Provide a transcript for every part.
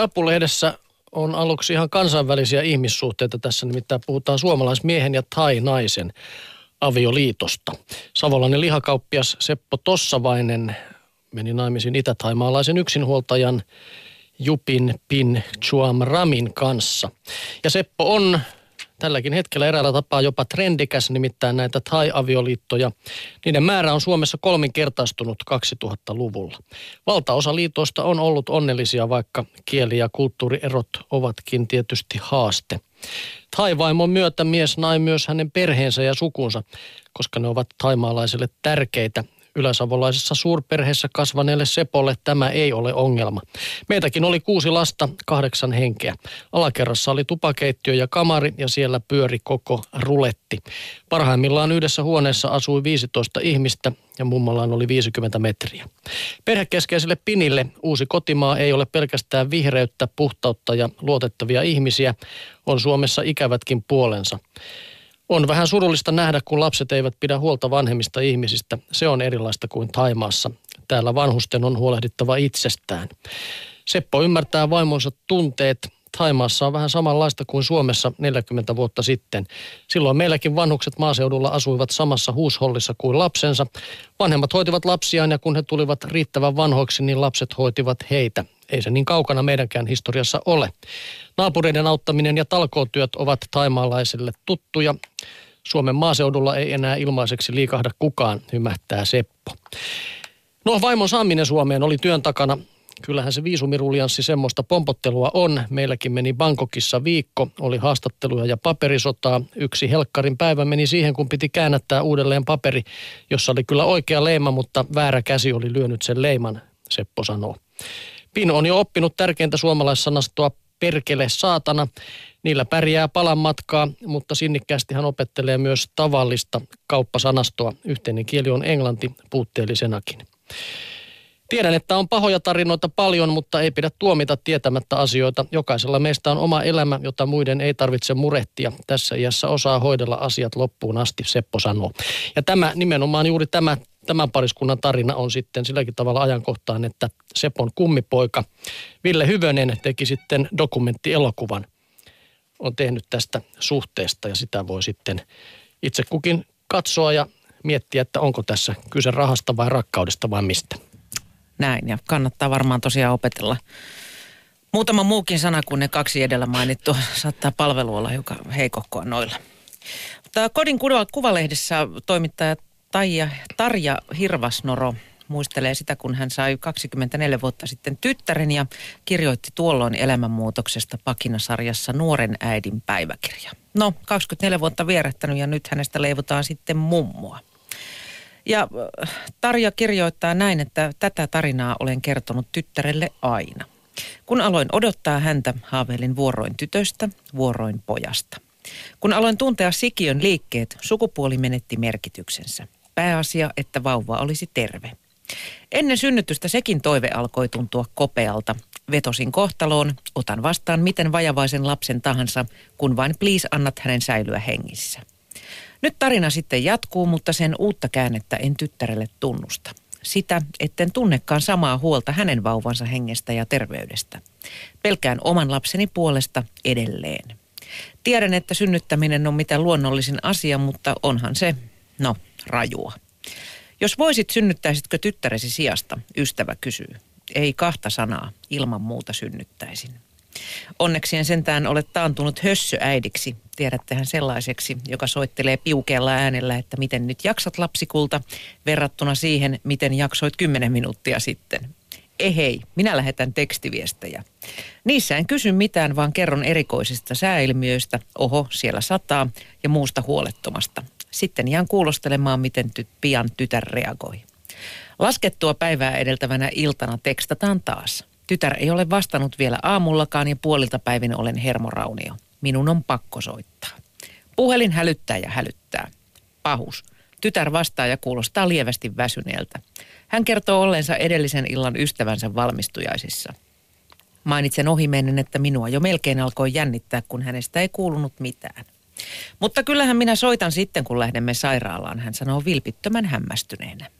Apulehdessä on aluksi ihan kansainvälisiä ihmissuhteita tässä, nimittäin puhutaan suomalaismiehen ja thai-naisen avioliitosta. Savolainen lihakauppias Seppo Tossavainen meni naimisiin itä-taimaalaisen yksinhuoltajan Jupin Pin Chuam Ramin kanssa. Ja Seppo on tälläkin hetkellä eräällä tapaa jopa trendikäs, nimittäin näitä thai-avioliittoja. Niiden määrä on Suomessa kolminkertaistunut 2000-luvulla. Valtaosa liitoista on ollut onnellisia, vaikka kieli- ja kulttuurierot ovatkin tietysti haaste. Thai-vaimon myötä mies nai myös hänen perheensä ja sukunsa, koska ne ovat taimaalaisille tärkeitä Yläsavolaisessa suurperheessä kasvaneelle Sepolle tämä ei ole ongelma. Meitäkin oli kuusi lasta, kahdeksan henkeä. Alakerrassa oli tupakeittiö ja kamari ja siellä pyöri koko ruletti. Parhaimmillaan yhdessä huoneessa asui 15 ihmistä ja mummolaan oli 50 metriä. Perhekeskeiselle Pinille uusi kotimaa ei ole pelkästään vihreyttä, puhtautta ja luotettavia ihmisiä, on Suomessa ikävätkin puolensa. On vähän surullista nähdä, kun lapset eivät pidä huolta vanhemmista ihmisistä. Se on erilaista kuin Taimaassa. Täällä vanhusten on huolehdittava itsestään. Seppo ymmärtää vaimonsa tunteet. Taimaassa on vähän samanlaista kuin Suomessa 40 vuotta sitten. Silloin meilläkin vanhukset maaseudulla asuivat samassa huushollissa kuin lapsensa. Vanhemmat hoitivat lapsiaan ja kun he tulivat riittävän vanhoiksi, niin lapset hoitivat heitä. Ei se niin kaukana meidänkään historiassa ole. Naapureiden auttaminen ja talkootyöt ovat taimaalaisille tuttuja. Suomen maaseudulla ei enää ilmaiseksi liikahda kukaan, hymähtää Seppo. No vaimon saaminen Suomeen oli työn takana. Kyllähän se viisumiruljanssi semmoista pompottelua on. Meilläkin meni Bangkokissa viikko, oli haastatteluja ja paperisotaa. Yksi helkkarin päivä meni siihen, kun piti käännättää uudelleen paperi, jossa oli kyllä oikea leima, mutta väärä käsi oli lyönyt sen leiman, Seppo sanoo. Pin on jo oppinut tärkeintä suomalaissanastoa perkele saatana. Niillä pärjää palan matkaa, mutta sinnikkäästi hän opettelee myös tavallista kauppasanastoa. Yhteinen kieli on englanti puutteellisenakin. Tiedän, että on pahoja tarinoita paljon, mutta ei pidä tuomita tietämättä asioita. Jokaisella meistä on oma elämä, jota muiden ei tarvitse murehtia. Tässä iässä osaa hoidella asiat loppuun asti, Seppo sanoo. Ja tämä nimenomaan juuri tämä tämän pariskunnan tarina on sitten silläkin tavalla ajankohtaan, että Sepon kummipoika Ville Hyvönen teki sitten dokumenttielokuvan. On tehnyt tästä suhteesta ja sitä voi sitten itse kukin katsoa ja miettiä, että onko tässä kyse rahasta vai rakkaudesta vai mistä. Näin ja kannattaa varmaan tosiaan opetella Muutama muukin sana kuin ne kaksi edellä mainittu saattaa palvelu olla joka heikokkoa noilla. Kodin kuvalehdessä toimittaja Taija, Tarja Hirvasnoro muistelee sitä, kun hän sai 24 vuotta sitten tyttären ja kirjoitti tuolloin elämänmuutoksesta pakinasarjassa Nuoren äidin päiväkirja. No, 24 vuotta vierähtänyt ja nyt hänestä leivotaan sitten mummoa. Ja äh, Tarja kirjoittaa näin, että tätä tarinaa olen kertonut tyttärelle aina. Kun aloin odottaa häntä, haaveilin vuoroin tytöstä, vuoroin pojasta. Kun aloin tuntea sikiön liikkeet, sukupuoli menetti merkityksensä. Pääasia, että vauva olisi terve. Ennen synnytystä sekin toive alkoi tuntua kopealta. Vetosin kohtaloon, otan vastaan miten vajavaisen lapsen tahansa, kun vain please annat hänen säilyä hengissä. Nyt tarina sitten jatkuu, mutta sen uutta käännettä en tyttärelle tunnusta. Sitä, etten tunnekaan samaa huolta hänen vauvansa hengestä ja terveydestä. Pelkään oman lapseni puolesta edelleen. Tiedän, että synnyttäminen on mitä luonnollisin asia, mutta onhan se, no, rajua. Jos voisit, synnyttäisitkö tyttäresi sijasta, ystävä kysyy. Ei kahta sanaa, ilman muuta synnyttäisin. Onneksi en sentään ole taantunut hössöäidiksi. Tiedättehän sellaiseksi, joka soittelee piukealla äänellä, että miten nyt jaksat lapsikulta, verrattuna siihen, miten jaksoit kymmenen minuuttia sitten. Ehei, minä lähetän tekstiviestejä. Niissä en kysy mitään, vaan kerron erikoisista sääilmiöistä, oho, siellä sataa, ja muusta huolettomasta. Sitten jään kuulostelemaan, miten ty- pian tytär reagoi. Laskettua päivää edeltävänä iltana tekstataan taas. Tytär ei ole vastannut vielä aamullakaan ja puolilta päivin olen hermoraunio. Minun on pakko soittaa. Puhelin hälyttää ja hälyttää. Pahus. Tytär vastaa ja kuulostaa lievästi väsyneeltä. Hän kertoo ollensa edellisen illan ystävänsä valmistujaisissa. Mainitsen ohimennen, että minua jo melkein alkoi jännittää, kun hänestä ei kuulunut mitään. Mutta kyllähän minä soitan sitten, kun lähdemme sairaalaan, hän sanoo vilpittömän hämmästyneenä.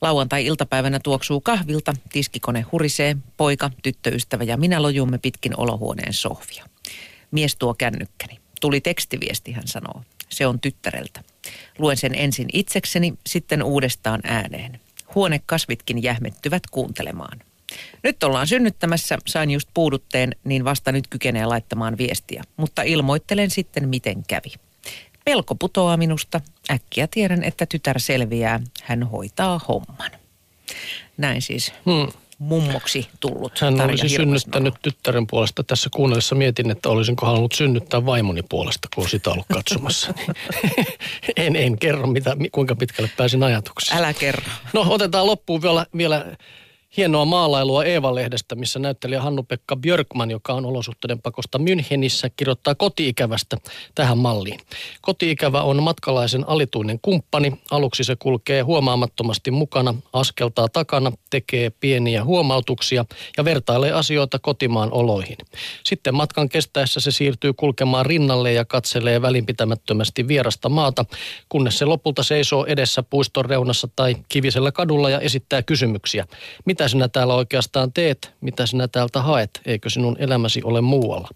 Lauantai-iltapäivänä tuoksuu kahvilta, tiskikone hurisee, poika, tyttöystävä ja minä lojumme pitkin olohuoneen sohvia. Mies tuo kännykkäni. Tuli tekstiviesti, hän sanoo. Se on tyttäreltä. Luen sen ensin itsekseni, sitten uudestaan ääneen. Huonekasvitkin jähmettyvät kuuntelemaan. Nyt ollaan synnyttämässä, sain just puudutteen, niin vasta nyt kykenee laittamaan viestiä. Mutta ilmoittelen sitten, miten kävi. Pelko putoaa minusta. Äkkiä tiedän, että tytär selviää. Hän hoitaa homman. Näin siis hmm. mummoksi tullut Hän Tarja olisi synnyttänyt tyttären puolesta. Tässä kuunnellessa mietin, että olisinko halunnut synnyttää vaimoni puolesta, kun sitä ollut katsomassa. en, en kerro, mitä, kuinka pitkälle pääsin ajatuksessa. Älä kerro. No otetaan loppuun vielä, vielä hienoa maalailua Eeva-lehdestä, missä näyttelijä Hannu-Pekka Björkman, joka on olosuhteiden pakosta Münchenissä, kirjoittaa kotiikävästä tähän malliin. Kotiikävä on matkalaisen alituinen kumppani. Aluksi se kulkee huomaamattomasti mukana, askeltaa takana, tekee pieniä huomautuksia ja vertailee asioita kotimaan oloihin. Sitten matkan kestäessä se siirtyy kulkemaan rinnalle ja katselee välinpitämättömästi vierasta maata, kunnes se lopulta seisoo edessä puiston reunassa tai kivisellä kadulla ja esittää kysymyksiä. Mitä mitä sinä täällä oikeastaan teet, mitä sinä täältä haet, eikö sinun elämäsi ole muualla.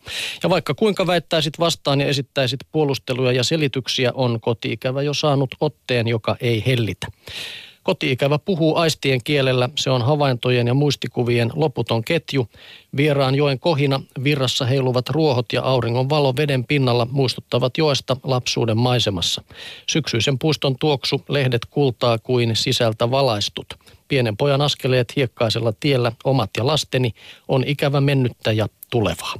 Ja vaikka kuinka väittäisit vastaan ja esittäisit puolusteluja ja selityksiä, on kotiikävä jo saanut otteen, joka ei hellitä. Kotiikävä puhuu aistien kielellä, se on havaintojen ja muistikuvien loputon ketju. Vieraan joen kohina, virrassa heiluvat ruohot ja auringon valo veden pinnalla muistuttavat joesta lapsuuden maisemassa. Syksyisen puiston tuoksu, lehdet kultaa kuin sisältä valaistut. Pienen pojan askeleet hiekkaisella tiellä, omat ja lasteni, on ikävä mennyttä ja tulevaa.